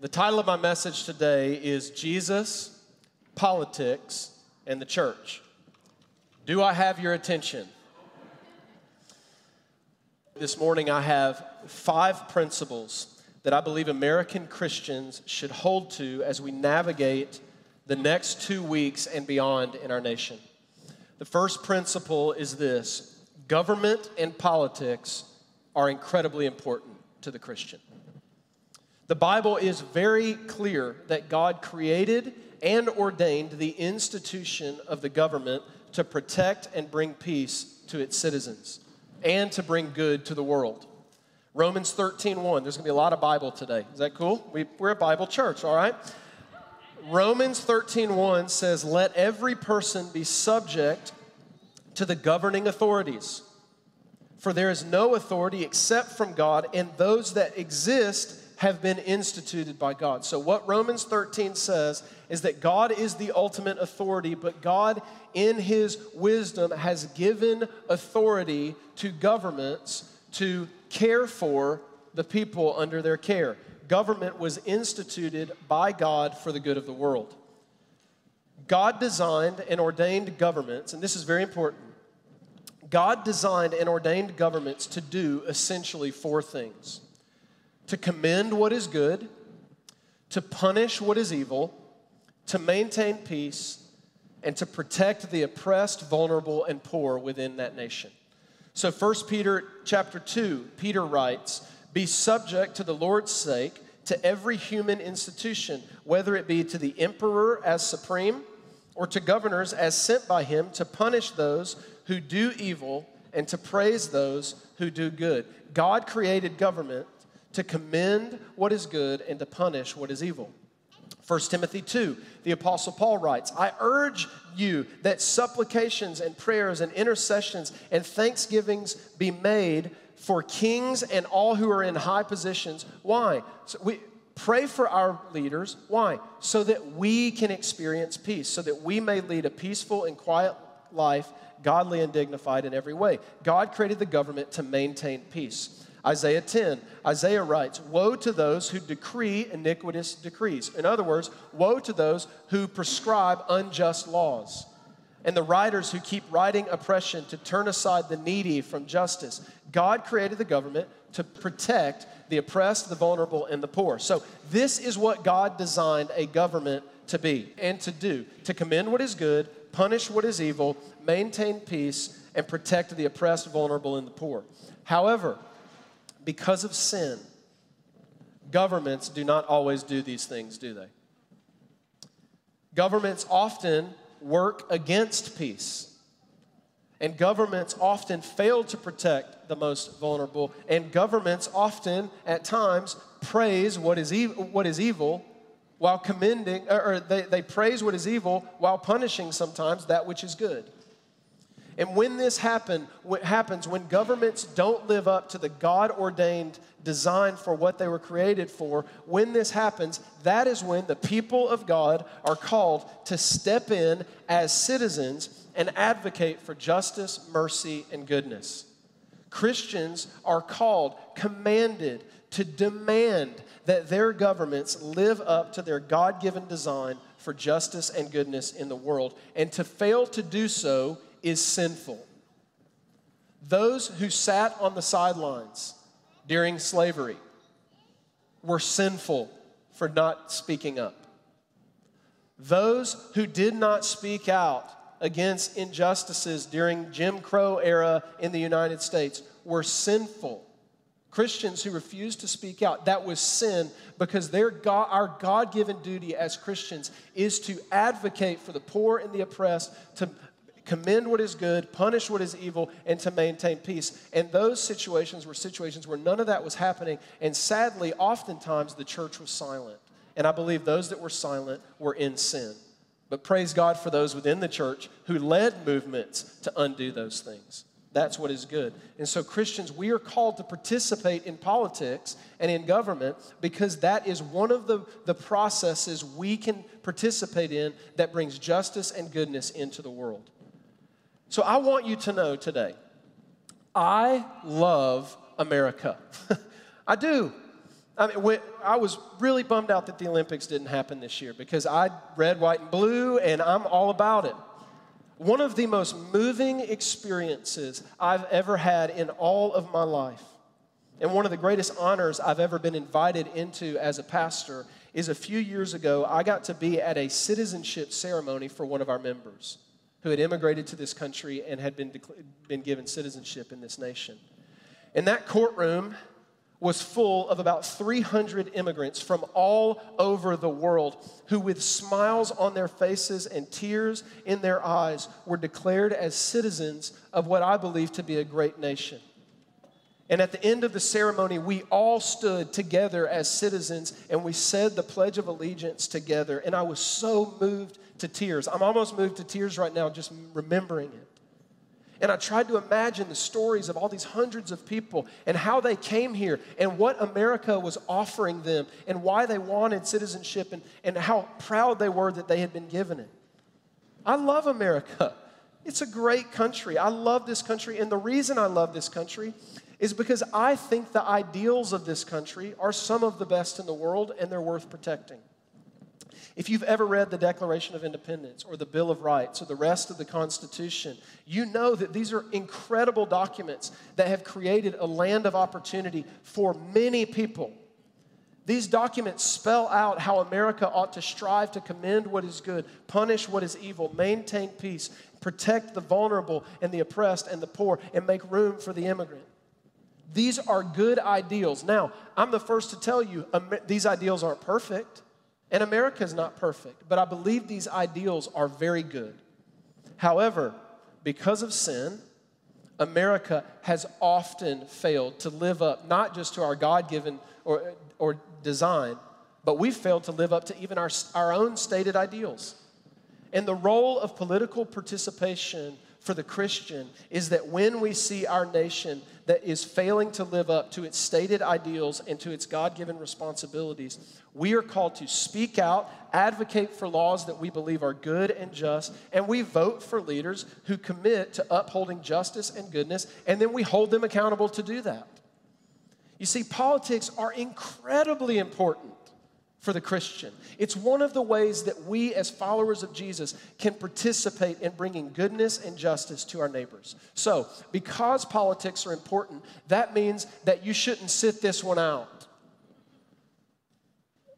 The title of my message today is Jesus, Politics, and the Church. Do I have your attention? This morning I have five principles that I believe American Christians should hold to as we navigate the next two weeks and beyond in our nation. The first principle is this government and politics are incredibly important to the Christian. The Bible is very clear that God created and ordained the institution of the government to protect and bring peace to its citizens and to bring good to the world. Romans 13, 1. There's going to be a lot of Bible today. Is that cool? We, are a Bible church, all right? Romans 13, 1 says, Let every person be subject to the governing authorities. For there is no authority except from God, and those that exist have been instituted by God. So, what Romans 13 says is that God is the ultimate authority, but God, in His wisdom, has given authority to governments to care for the people under their care. Government was instituted by God for the good of the world. God designed and ordained governments, and this is very important. God designed and ordained governments to do essentially four things to commend what is good, to punish what is evil, to maintain peace, and to protect the oppressed, vulnerable, and poor within that nation. So 1 Peter chapter 2, Peter writes, "Be subject to the Lord's sake to every human institution, whether it be to the emperor as supreme or to governors as sent by him to punish those who do evil and to praise those who do good." God created government to commend what is good and to punish what is evil. 1 Timothy 2, the Apostle Paul writes, I urge you that supplications and prayers and intercessions and thanksgivings be made for kings and all who are in high positions. Why? So we pray for our leaders. Why? So that we can experience peace, so that we may lead a peaceful and quiet life, godly and dignified in every way. God created the government to maintain peace. Isaiah 10, Isaiah writes, Woe to those who decree iniquitous decrees. In other words, woe to those who prescribe unjust laws, and the writers who keep writing oppression to turn aside the needy from justice. God created the government to protect the oppressed, the vulnerable, and the poor. So, this is what God designed a government to be and to do to commend what is good, punish what is evil, maintain peace, and protect the oppressed, vulnerable, and the poor. However, because of sin, governments do not always do these things, do they? Governments often work against peace. And governments often fail to protect the most vulnerable. And governments often, at times, praise what is, e- what is evil while commending, or, or they, they praise what is evil while punishing sometimes that which is good. And when this happen, what happens, when governments don't live up to the God ordained design for what they were created for, when this happens, that is when the people of God are called to step in as citizens and advocate for justice, mercy, and goodness. Christians are called, commanded to demand that their governments live up to their God given design for justice and goodness in the world. And to fail to do so is sinful. Those who sat on the sidelines during slavery were sinful for not speaking up. Those who did not speak out against injustices during Jim Crow era in the United States were sinful. Christians who refused to speak out, that was sin because God, our God given duty as Christians is to advocate for the poor and the oppressed, to commend what is good, punish what is evil, and to maintain peace. And those situations were situations where none of that was happening. And sadly, oftentimes the church was silent. And I believe those that were silent were in sin. But praise God for those within the church who led movements to undo those things. That's what is good. And so, Christians, we are called to participate in politics and in government because that is one of the, the processes we can participate in that brings justice and goodness into the world. So I want you to know today, I love America. I do. I mean, when, I was really bummed out that the Olympics didn't happen this year because I red, white, and blue, and I'm all about it. One of the most moving experiences I've ever had in all of my life, and one of the greatest honors I've ever been invited into as a pastor, is a few years ago, I got to be at a citizenship ceremony for one of our members who had immigrated to this country and had been, been given citizenship in this nation. And that courtroom, was full of about 300 immigrants from all over the world who, with smiles on their faces and tears in their eyes, were declared as citizens of what I believe to be a great nation. And at the end of the ceremony, we all stood together as citizens and we said the Pledge of Allegiance together. And I was so moved to tears. I'm almost moved to tears right now just remembering it. And I tried to imagine the stories of all these hundreds of people and how they came here and what America was offering them and why they wanted citizenship and, and how proud they were that they had been given it. I love America. It's a great country. I love this country. And the reason I love this country is because I think the ideals of this country are some of the best in the world and they're worth protecting. If you've ever read the Declaration of Independence or the Bill of Rights or the rest of the Constitution, you know that these are incredible documents that have created a land of opportunity for many people. These documents spell out how America ought to strive to commend what is good, punish what is evil, maintain peace, protect the vulnerable and the oppressed and the poor, and make room for the immigrant. These are good ideals. Now, I'm the first to tell you, these ideals aren't perfect. And America is not perfect, but I believe these ideals are very good. However, because of sin, America has often failed to live up not just to our God given or, or design, but we've failed to live up to even our, our own stated ideals. And the role of political participation for the Christian is that when we see our nation that is failing to live up to its stated ideals and to its God given responsibilities, we are called to speak out, advocate for laws that we believe are good and just, and we vote for leaders who commit to upholding justice and goodness, and then we hold them accountable to do that. You see, politics are incredibly important for the Christian. It's one of the ways that we, as followers of Jesus, can participate in bringing goodness and justice to our neighbors. So, because politics are important, that means that you shouldn't sit this one out.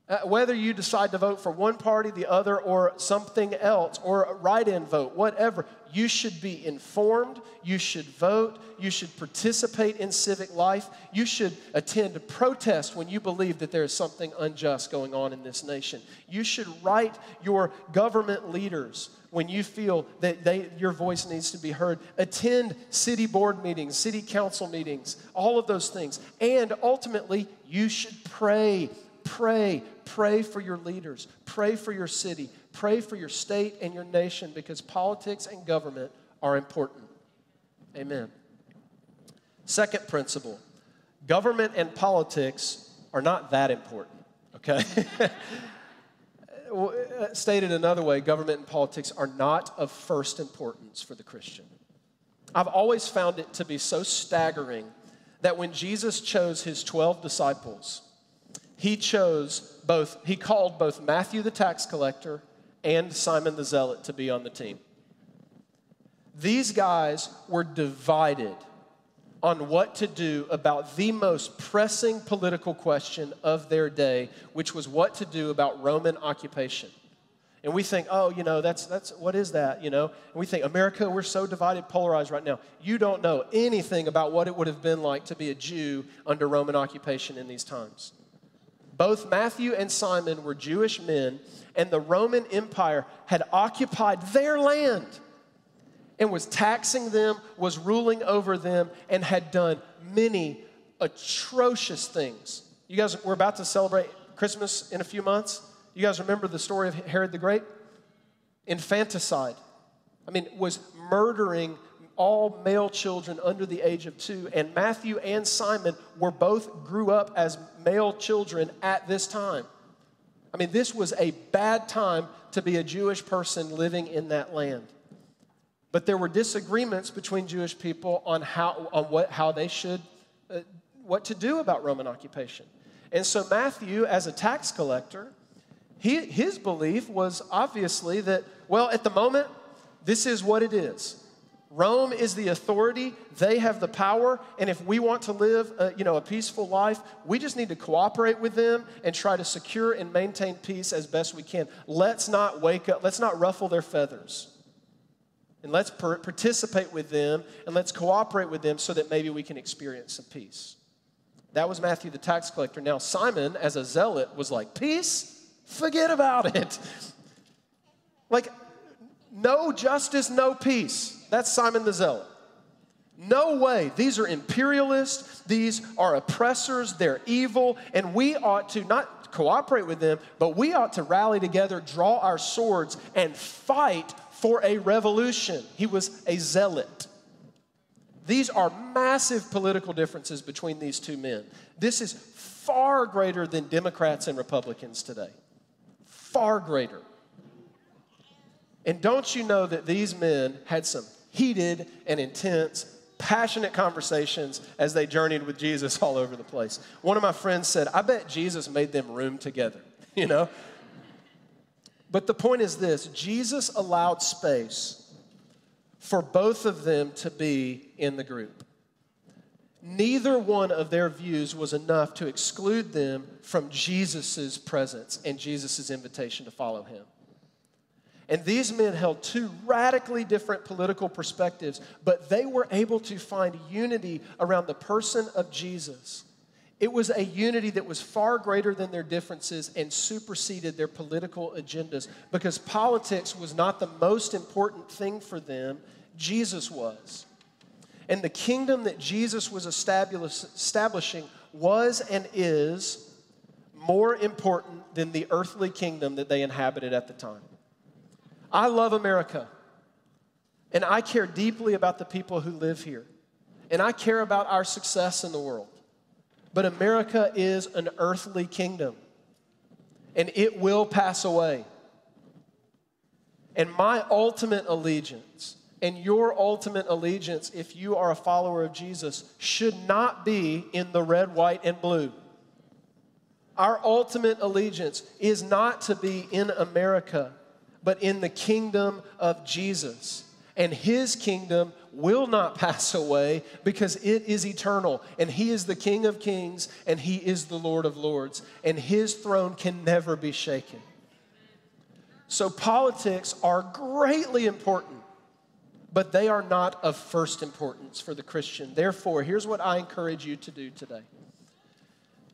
Uh, whether you decide to vote for one party, the other, or something else, or a write in vote, whatever, you should be informed. You should vote. You should participate in civic life. You should attend a protest when you believe that there is something unjust going on in this nation. You should write your government leaders when you feel that they, your voice needs to be heard. Attend city board meetings, city council meetings, all of those things. And ultimately, you should pray Pray, pray for your leaders, pray for your city, pray for your state and your nation because politics and government are important. Amen. Second principle government and politics are not that important, okay? Uh, stated another way, government and politics are not of first importance for the Christian. I've always found it to be so staggering that when Jesus chose his 12 disciples, he chose both, he called both Matthew the tax collector and Simon the zealot to be on the team. These guys were divided on what to do about the most pressing political question of their day, which was what to do about Roman occupation. And we think, oh, you know, that's, that's what is that, you know? And we think, America, we're so divided, polarized right now. You don't know anything about what it would have been like to be a Jew under Roman occupation in these times. Both Matthew and Simon were Jewish men, and the Roman Empire had occupied their land and was taxing them, was ruling over them, and had done many atrocious things. You guys, we're about to celebrate Christmas in a few months. You guys remember the story of Herod the Great? Infanticide. I mean, was murdering all male children under the age of two. And Matthew and Simon were both grew up as male children at this time. I mean, this was a bad time to be a Jewish person living in that land. But there were disagreements between Jewish people on how, on what, how they should, uh, what to do about Roman occupation. And so, Matthew, as a tax collector, he, his belief was obviously that, well, at the moment, this is what it is. Rome is the authority, they have the power, and if we want to live a, you know, a peaceful life, we just need to cooperate with them and try to secure and maintain peace as best we can. Let's not wake up, let's not ruffle their feathers. And let's per- participate with them and let's cooperate with them so that maybe we can experience some peace. That was Matthew the tax collector. Now, Simon, as a zealot, was like, Peace? Forget about it. Like, no justice, no peace. That's Simon the Zealot. No way. These are imperialists. These are oppressors. They're evil. And we ought to not cooperate with them, but we ought to rally together, draw our swords, and fight for a revolution. He was a zealot. These are massive political differences between these two men. This is far greater than Democrats and Republicans today. Far greater. And don't you know that these men had some heated and intense, passionate conversations as they journeyed with Jesus all over the place? One of my friends said, I bet Jesus made them room together, you know? But the point is this Jesus allowed space for both of them to be in the group. Neither one of their views was enough to exclude them from Jesus' presence and Jesus' invitation to follow him. And these men held two radically different political perspectives, but they were able to find unity around the person of Jesus. It was a unity that was far greater than their differences and superseded their political agendas because politics was not the most important thing for them, Jesus was. And the kingdom that Jesus was establishing was and is more important than the earthly kingdom that they inhabited at the time. I love America. And I care deeply about the people who live here. And I care about our success in the world. But America is an earthly kingdom. And it will pass away. And my ultimate allegiance and your ultimate allegiance, if you are a follower of Jesus, should not be in the red, white, and blue. Our ultimate allegiance is not to be in America but in the kingdom of Jesus. And his kingdom will not pass away because it is eternal. And he is the King of kings and he is the Lord of lords. And his throne can never be shaken. So, politics are greatly important, but they are not of first importance for the Christian. Therefore, here's what I encourage you to do today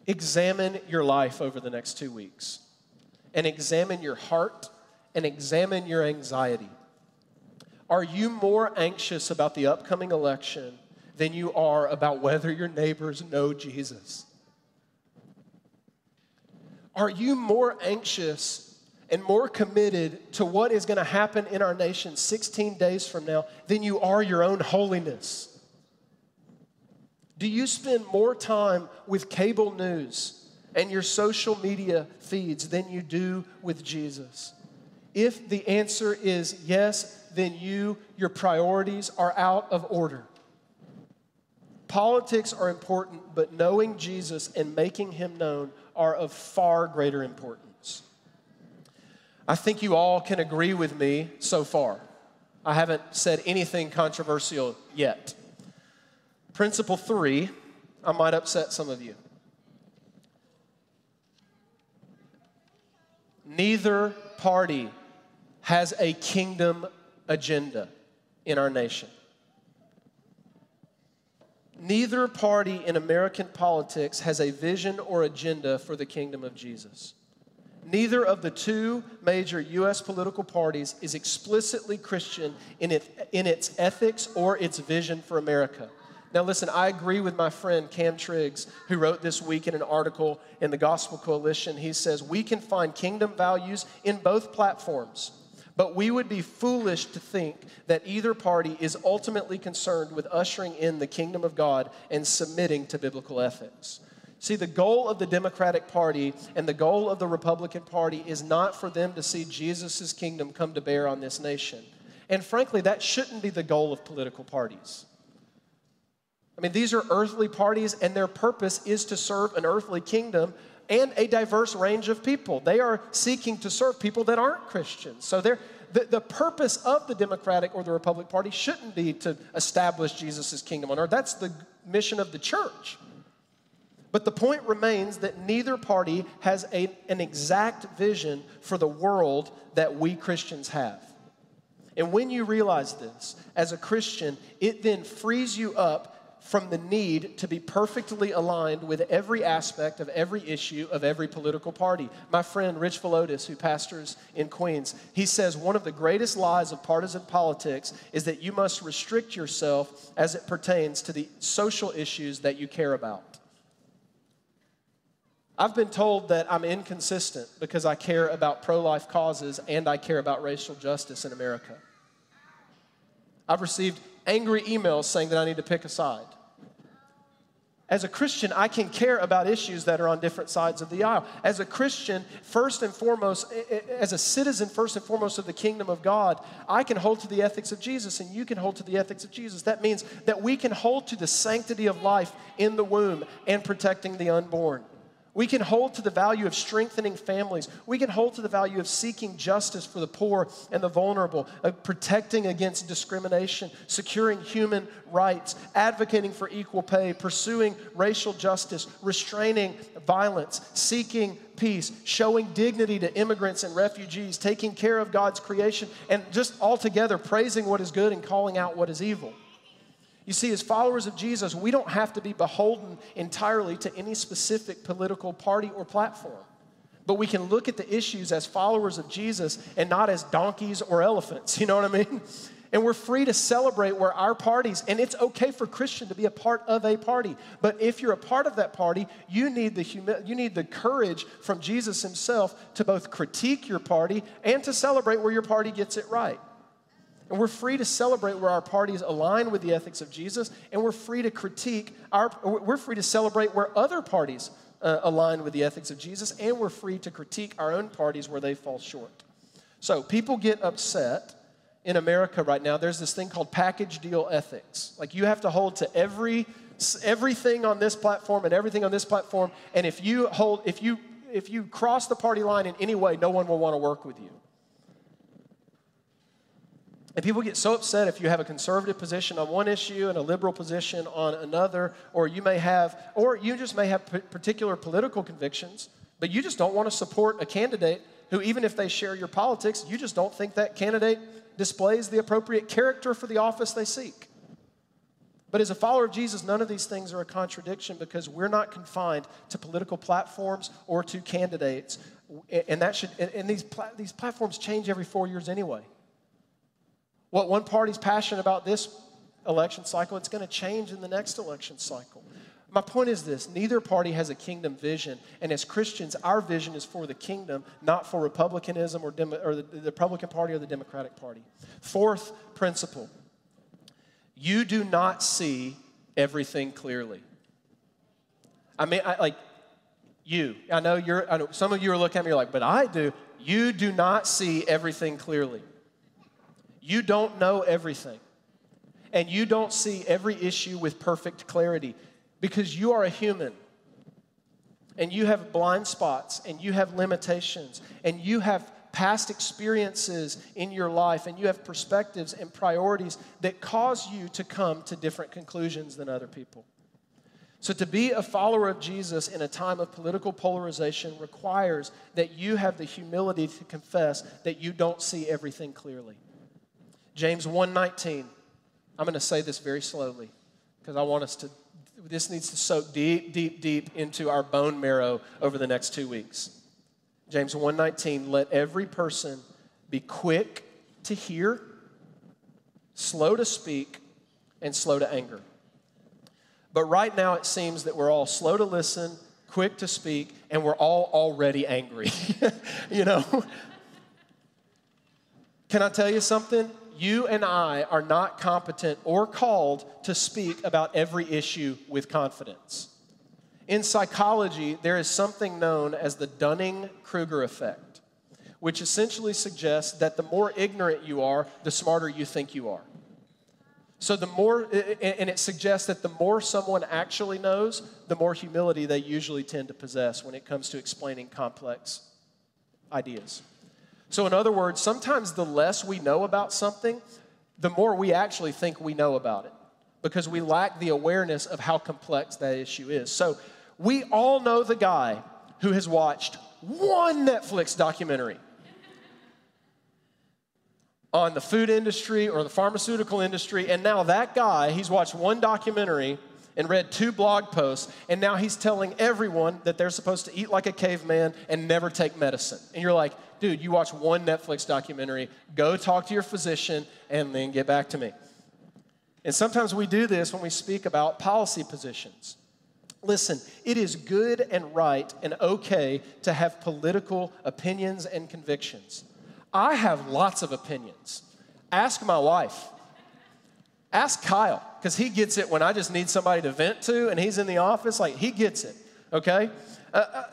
examine your life over the next two weeks and examine your heart and examine your anxiety. Are you more anxious about the upcoming election than you are about whether your neighbors know Jesus? Are you more anxious and more committed to what is going to happen in our nation 16 days from now than you are your own holiness? Do you spend more time with cable news and your social media feeds than you do with Jesus? If the answer is yes, then you, your priorities are out of order. Politics are important, but knowing Jesus and making him known are of far greater importance. I think you all can agree with me so far. I haven't said anything controversial yet. Principle three, I might upset some of you. Neither party has a kingdom agenda in our nation. Neither party in American politics has a vision or agenda for the kingdom of Jesus. Neither of the two major U.S. political parties is explicitly Christian in, it, in its ethics or its vision for America. Now, listen, I agree with my friend Cam Triggs, who wrote this week in an article in the Gospel Coalition. He says, We can find kingdom values in both platforms. But we would be foolish to think that either party is ultimately concerned with ushering in the kingdom of God and submitting to biblical ethics. See, the goal of the Democratic Party and the goal of the Republican Party is not for them to see Jesus' kingdom come to bear on this nation. And frankly, that shouldn't be the goal of political parties. I mean, these are earthly parties, and their purpose is to serve an earthly kingdom and a diverse range of people. They are seeking to serve people that aren't Christians. So they're, the, the purpose of the Democratic or the Republican Party shouldn't be to establish Jesus' kingdom on earth. That's the mission of the church. But the point remains that neither party has a, an exact vision for the world that we Christians have. And when you realize this as a Christian, it then frees you up from the need to be perfectly aligned with every aspect of every issue of every political party. My friend Rich Villodas, who pastors in Queens, he says one of the greatest lies of partisan politics is that you must restrict yourself as it pertains to the social issues that you care about. I've been told that I'm inconsistent because I care about pro life causes and I care about racial justice in America. I've received angry emails saying that I need to pick a side as a Christian, I can care about issues that are on different sides of the aisle. As a Christian, first and foremost, eh, eh, eh, as a citizen, first and foremost of the kingdom of God, I can hold to the ethics of Jesus and you can hold to the ethics of Jesus. That means that we can hold to the sanctity of life in the womb and protecting the unborn. We can hold to the value of strengthening families. We can hold to the value of seeking justice for the poor and the vulnerable, of protecting against discrimination, securing human rights, advocating for equal pay, pursuing racial justice, restraining violence, seeking peace, showing dignity to immigrants and refugees, taking care of God's creation, and just altogether praising what is good and calling out what is evil. You see, as followers of Jesus, we don't have to be beholden entirely to any specific political party or platform. But we can look at the issues as followers of Jesus and not as donkeys or elephants. You know what I mean? And we're free to celebrate where our parties, and it's okay for Christian to be a part of a party. But if you're a part of that party, you need the humi- you need the courage from Jesus himself to both critique your party and to celebrate where your party gets it right. And we're free to celebrate where our parties align with the ethics of Jesus, and we're free to critique our, we're free to celebrate where other parties uh, align with the ethics of Jesus, and we're free to critique our own parties where they fall short. So people get upset in America right now. There's this thing called package deal ethics. Like you have to hold to every everything on this platform and everything on this platform, and if you hold if you if you cross the party line in any way, no one will want to work with you. And people get so upset if you have a conservative position on one issue and a liberal position on another, or you may have, or you just may have particular political convictions, but you just don't want to support a candidate who, even if they share your politics, you just don't think that candidate displays the appropriate character for the office they seek. But as a follower of Jesus, none of these things are a contradiction because we're not confined to political platforms or to candidates. And that should and these, these platforms change every four years anyway. What one party's passionate about this election cycle, it's going to change in the next election cycle. My point is this neither party has a kingdom vision. And as Christians, our vision is for the kingdom, not for Republicanism or, Demo, or the, the Republican Party or the Democratic Party. Fourth principle you do not see everything clearly. I mean, I, like you, I know you're, I know some of you are looking at me like, but I do. You do not see everything clearly. You don't know everything. And you don't see every issue with perfect clarity because you are a human. And you have blind spots and you have limitations and you have past experiences in your life and you have perspectives and priorities that cause you to come to different conclusions than other people. So, to be a follower of Jesus in a time of political polarization requires that you have the humility to confess that you don't see everything clearly. James 1:19. I'm going to say this very slowly because I want us to this needs to soak deep deep deep into our bone marrow over the next 2 weeks. James 1:19 let every person be quick to hear, slow to speak, and slow to anger. But right now it seems that we're all slow to listen, quick to speak, and we're all already angry. you know? Can I tell you something? You and I are not competent or called to speak about every issue with confidence. In psychology, there is something known as the Dunning Kruger effect, which essentially suggests that the more ignorant you are, the smarter you think you are. So the more, and it suggests that the more someone actually knows, the more humility they usually tend to possess when it comes to explaining complex ideas. So, in other words, sometimes the less we know about something, the more we actually think we know about it because we lack the awareness of how complex that issue is. So, we all know the guy who has watched one Netflix documentary on the food industry or the pharmaceutical industry, and now that guy, he's watched one documentary and read two blog posts, and now he's telling everyone that they're supposed to eat like a caveman and never take medicine. And you're like, dude, you watch one Netflix documentary, go talk to your physician, and then get back to me. And sometimes we do this when we speak about policy positions. Listen, it is good and right and okay to have political opinions and convictions. I have lots of opinions. Ask my wife. Ask Kyle, because he gets it when I just need somebody to vent to and he's in the office. Like, he gets it, okay? Uh, uh,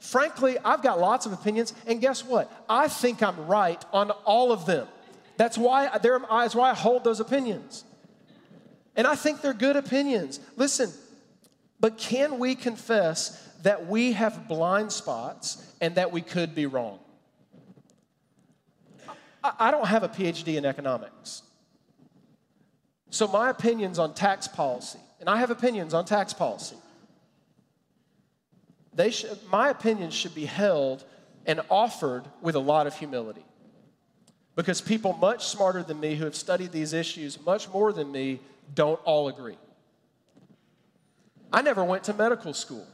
frankly, I've got lots of opinions, and guess what? I think I'm right on all of them. That's why, that's why I hold those opinions. And I think they're good opinions. Listen, but can we confess that we have blind spots and that we could be wrong? I don't have a PhD in economics. So my opinions on tax policy, and I have opinions on tax policy, they should, my opinions should be held and offered with a lot of humility. Because people much smarter than me who have studied these issues much more than me don't all agree. I never went to medical school.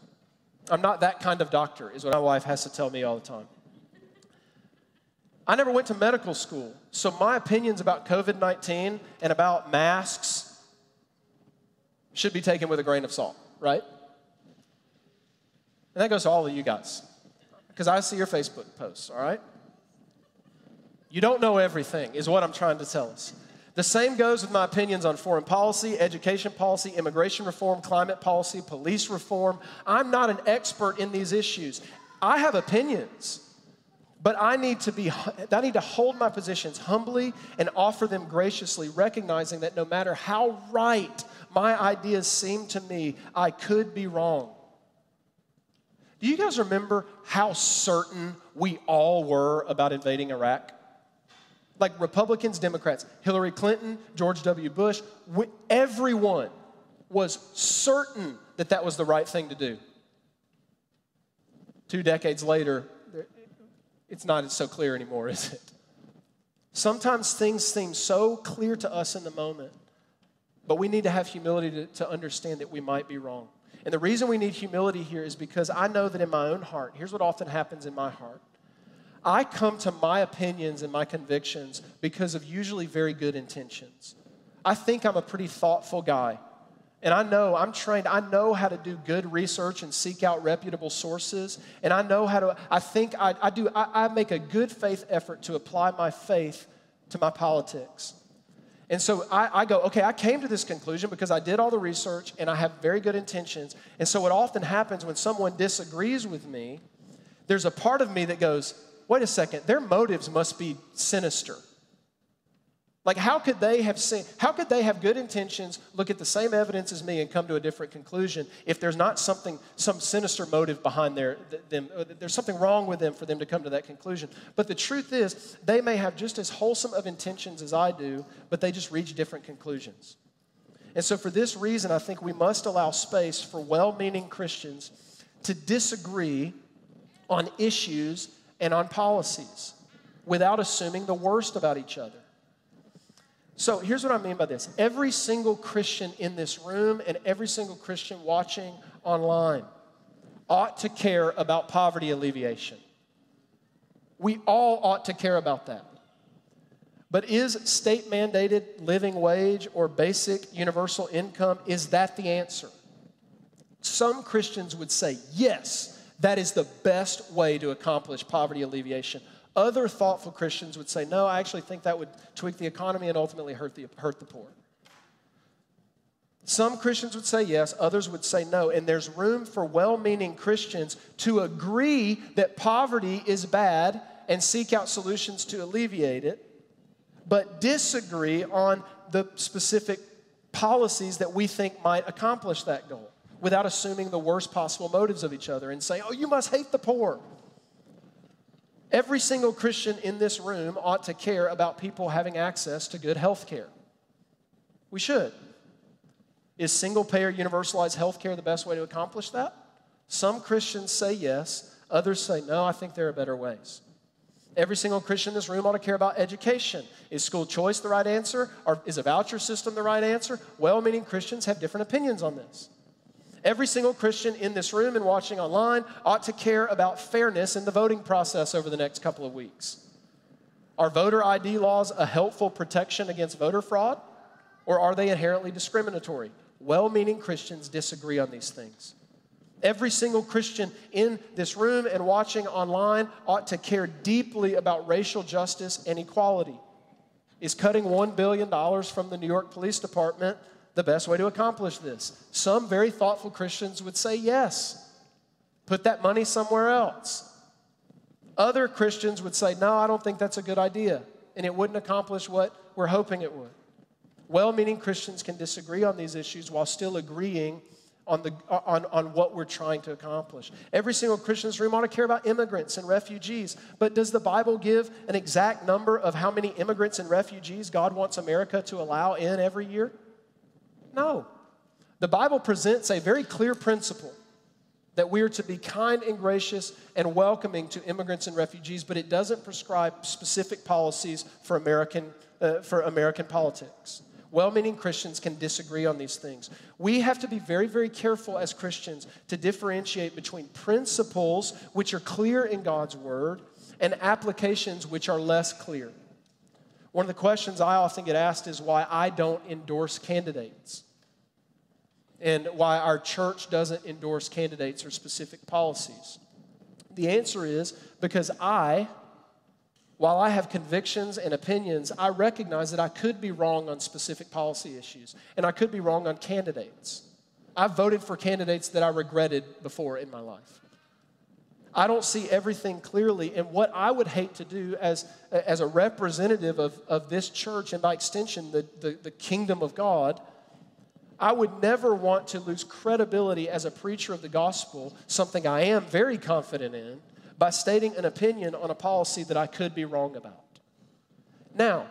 I'm not that kind of doctor, is what my wife has to tell me all the time. I never went to medical school, so my opinions about COVID 19 and about masks should be taken with a grain of salt, right? And that goes to all of you guys, because I see your Facebook posts, all right? You don't know everything, is what I'm trying to tell us. The same goes with my opinions on foreign policy, education policy, immigration reform, climate policy, police reform. I'm not an expert in these issues. I have opinions, but I need to be I need to hold my positions humbly and offer them graciously, recognizing that no matter how right my ideas seem to me, I could be wrong. Do you guys remember how certain we all were about invading Iraq? like Republicans, Democrats, Hillary Clinton, George W. Bush, everyone was certain that that was the right thing to do. Two decades later, it's not so clear anymore, is it? Sometimes things seem so clear to us in the moment, but we need to have humility to, to understand that we might be wrong. And the reason we need humility here is because I know that in my own heart, here's what often happens in my heart I come to my opinions and my convictions because of usually very good intentions. I think I'm a pretty thoughtful guy. And I know, I'm trained, I know how to do good research and seek out reputable sources. And I know how to, I think I, I do, I, I make a good faith effort to apply my faith to my politics. And so I, I, go, okay, I came to this conclusion because I did all the research and I have very good intentions. And so what often happens when someone disagrees with me, there's a part of me that goes, wait a second, their motives must be sinister. Like, how could they have seen, how could they have good intentions, look at the same evidence as me, and come to a different conclusion if there's not something, some sinister motive behind their, them? There's something wrong with them for them to come to that conclusion. But the truth is, they may have just as wholesome of intentions as I do, but they just reach different conclusions. And so, for this reason, I think we must allow space for well meaning Christians to disagree on issues and on policies without assuming the worst about each other. So here's what I mean by this every single Christian in this room and every single Christian watching online ought to care about poverty alleviation. We all ought to care about that. But is state mandated living wage or basic universal income is that the answer? Some Christians would say yes that is the best way to accomplish poverty alleviation. Other thoughtful Christians would say, no, I actually think that would tweak the economy and ultimately hurt the, hurt the poor. Some Christians would say yes, others would say no. And there's room for well meaning Christians to agree that poverty is bad and seek out solutions to alleviate it, but disagree on the specific policies that we think might accomplish that goal without assuming the worst possible motives of each other and saying, oh, you must hate the poor. Every single Christian in this room ought to care about people having access to good health care. We should. Is single payer universalized health care the best way to accomplish that? Some Christians say yes, others say no, I think there are better ways. Every single Christian in this room ought to care about education. Is school choice the right answer? Or is a voucher system the right answer? Well meaning Christians have different opinions on this. Every single Christian in this room and watching online ought to care about fairness in the voting process over the next couple of weeks. Are voter ID laws a helpful protection against voter fraud? Or are they inherently discriminatory? Well meaning Christians disagree on these things. Every single Christian in this room and watching online ought to care deeply about racial justice and equality. Is cutting $1 billion from the New York Police Department the best way to accomplish this? Some very thoughtful Christians would say yes. Put that money somewhere else. Other Christians would say, no, I don't think that's a good idea, and it wouldn't accomplish what we're hoping it would. Well meaning Christians can disagree on these issues while still agreeing on, the, on, on what we're trying to accomplish. Every single Christian in this room ought to care about immigrants and refugees. But does the Bible give an exact number of how many immigrants and refugees God wants America to allow in every year? No. The Bible presents a very clear principle that we are to be kind and gracious and welcoming to immigrants and refugees, but it doesn't prescribe specific policies for American, uh, for American politics. Well meaning Christians can disagree on these things. We have to be very, very careful as Christians to differentiate between principles which are clear in God's word and applications which are less clear. One of the questions I often get asked is why I don't endorse candidates and why our church doesn't endorse candidates or specific policies. The answer is because I while I have convictions and opinions, I recognize that I could be wrong on specific policy issues and I could be wrong on candidates. I've voted for candidates that I regretted before in my life. I don't see everything clearly. And what I would hate to do as, as a representative of, of this church and by extension, the, the, the kingdom of God, I would never want to lose credibility as a preacher of the gospel, something I am very confident in by stating an opinion on a policy that I could be wrong about. Now,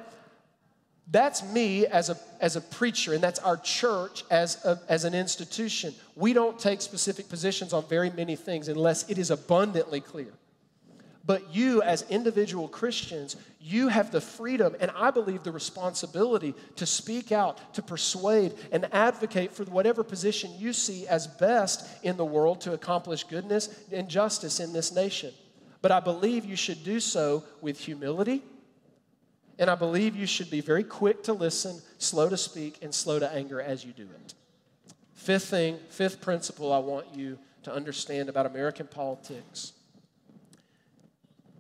that's me as a, as a preacher, and that's our church as, a, as an institution. We don't take specific positions on very many things unless it is abundantly clear. But you, as individual Christians, you have the freedom and I believe the responsibility to speak out, to persuade, and advocate for whatever position you see as best in the world to accomplish goodness and justice in this nation. But I believe you should do so with humility, and I believe you should be very quick to listen, slow to speak, and slow to anger as you do it. Fifth thing, fifth principle I want you to understand about American politics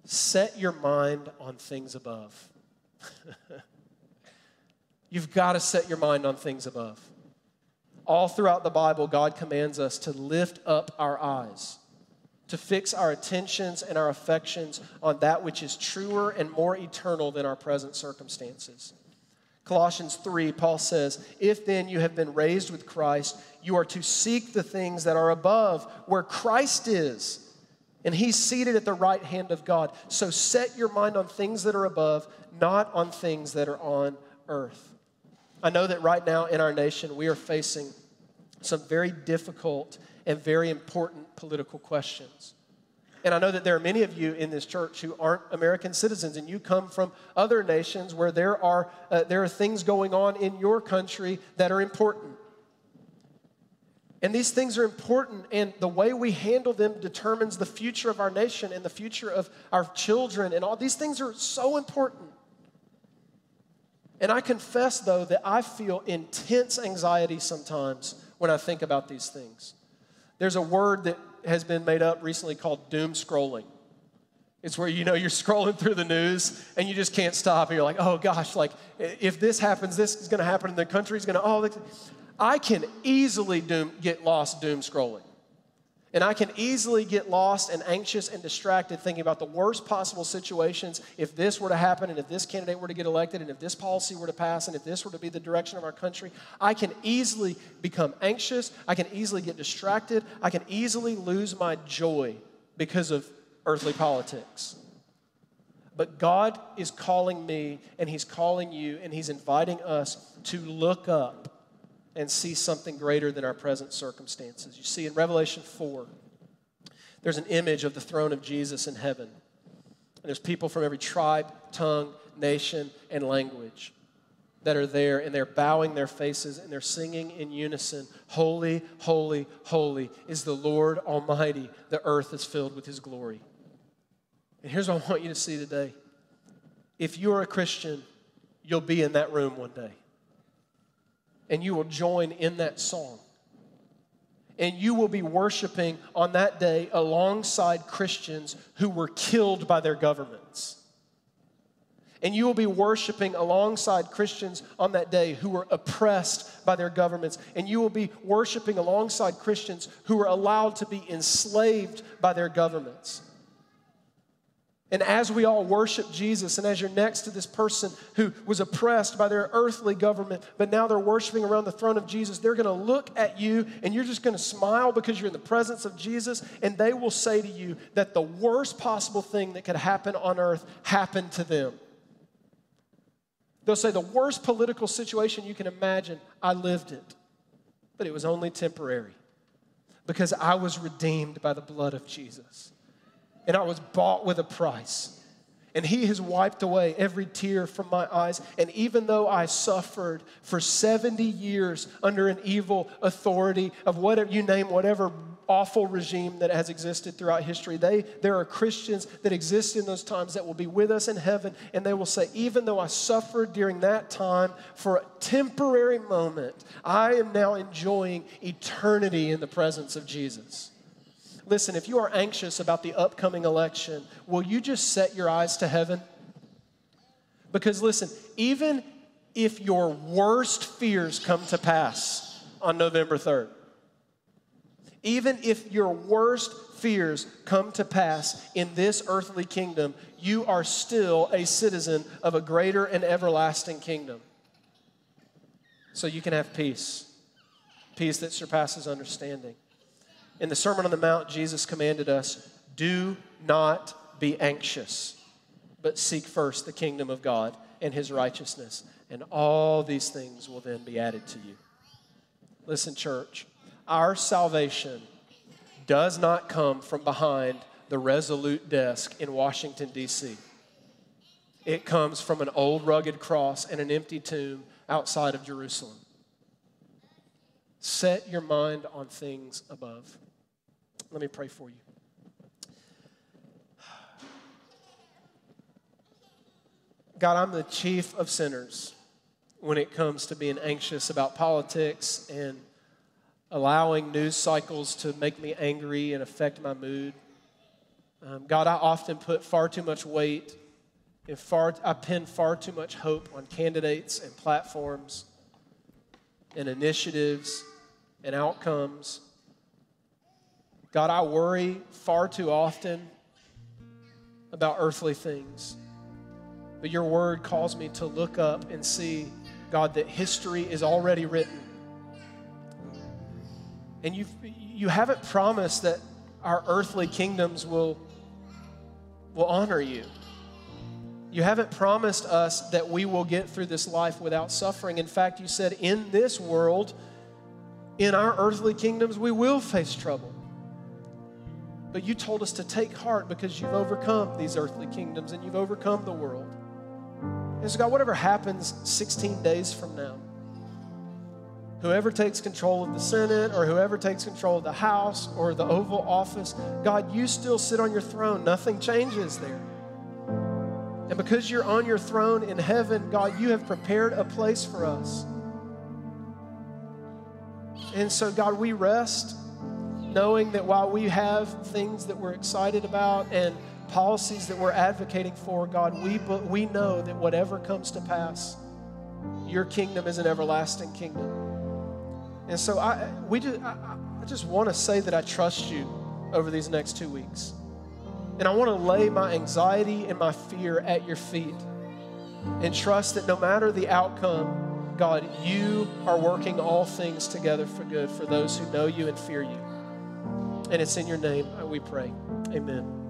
set your mind on things above. You've got to set your mind on things above. All throughout the Bible, God commands us to lift up our eyes, to fix our attentions and our affections on that which is truer and more eternal than our present circumstances. Colossians 3, Paul says, If then you have been raised with Christ, you are to seek the things that are above, where Christ is and he's seated at the right hand of God. So set your mind on things that are above, not on things that are on earth. I know that right now in our nation, we are facing some very difficult and very important political questions. And I know that there are many of you in this church who aren't American citizens, and you come from other nations where there are, uh, there are things going on in your country that are important. And these things are important, and the way we handle them determines the future of our nation and the future of our children, and all these things are so important. And I confess, though, that I feel intense anxiety sometimes when I think about these things. There's a word that has been made up recently called doom scrolling. It's where you know you're scrolling through the news and you just can't stop, and you're like, oh gosh, like if this happens, this is gonna happen, and the country's gonna, oh, I can easily doom, get lost doom scrolling. And I can easily get lost and anxious and distracted thinking about the worst possible situations if this were to happen and if this candidate were to get elected and if this policy were to pass and if this were to be the direction of our country. I can easily become anxious. I can easily get distracted. I can easily lose my joy because of earthly politics. But God is calling me and He's calling you and He's inviting us to look up and see something greater than our present circumstances. You see, in Revelation 4, there's an image of the throne of Jesus in heaven. And there's people from every tribe, tongue, nation, and language that are there, and they're bowing their faces and they're singing in unison Holy, holy, holy is the Lord Almighty. The earth is filled with His glory. And here's what I want you to see today if you're a Christian, you'll be in that room one day and you will join in that song. And you will be worshiping on that day alongside Christians who were killed by their governments. And you will be worshiping alongside Christians on that day who were oppressed by their governments. And you will be worshiping alongside Christians who were allowed to be enslaved by their governments. And as we all worship Jesus, and as you're next to this person who was oppressed by their earthly government, but now they're worshiping around the throne of Jesus, they're going to look at you and you're just going to smile because you're in the presence of Jesus, and they will say to you that the worst possible thing that could happen on earth happened to them. They'll say, The worst political situation you can imagine, I lived it, but it was only temporary because I was redeemed by the blood of Jesus and I was bought with a price. And he has wiped away every tear from my eyes. And even though I suffered for 70 years under an evil authority of whatever, you name whatever awful regime that has existed throughout history, they, there are Christians that exist in those times that will be with us in heaven. And they will say, even though I suffered during that time for a temporary moment, I am now enjoying eternity in the presence of Jesus. Listen, if you are anxious about the upcoming election, will you just set your eyes to heaven? Because listen, even if your worst fears come to pass on November 3rd, even if your worst fears come to pass in this earthly kingdom, you are still a citizen of a greater and everlasting kingdom. So you can have peace, peace that surpasses understanding. In the Sermon on the Mount, Jesus commanded us do not be anxious, but seek first the kingdom of God and his righteousness, and all these things will then be added to you. Listen, church, our salvation does not come from behind the resolute desk in Washington, D.C. It comes from an old rugged cross and an empty tomb outside of Jerusalem. Set your mind on things above. Let me pray for you. God, I'm the chief of sinners when it comes to being anxious about politics and allowing news cycles to make me angry and affect my mood. Um, God, I often put far too much weight and far, I pin far too much hope on candidates and platforms and initiatives and outcomes. God, I worry far too often about earthly things. But your word calls me to look up and see, God, that history is already written. And you've, you haven't promised that our earthly kingdoms will, will honor you. You haven't promised us that we will get through this life without suffering. In fact, you said in this world, in our earthly kingdoms, we will face trouble. But you told us to take heart because you've overcome these earthly kingdoms and you've overcome the world. And so, God, whatever happens 16 days from now, whoever takes control of the Senate or whoever takes control of the House or the Oval Office, God, you still sit on your throne. Nothing changes there. And because you're on your throne in heaven, God, you have prepared a place for us. And so, God, we rest knowing that while we have things that we're excited about and policies that we're advocating for, God, we, we know that whatever comes to pass, your kingdom is an everlasting kingdom. And so I, we just, I, I just want to say that I trust you over these next two weeks. And I want to lay my anxiety and my fear at your feet and trust that no matter the outcome, God, you are working all things together for good for those who know you and fear you. And it's in your name uh, we pray. Amen.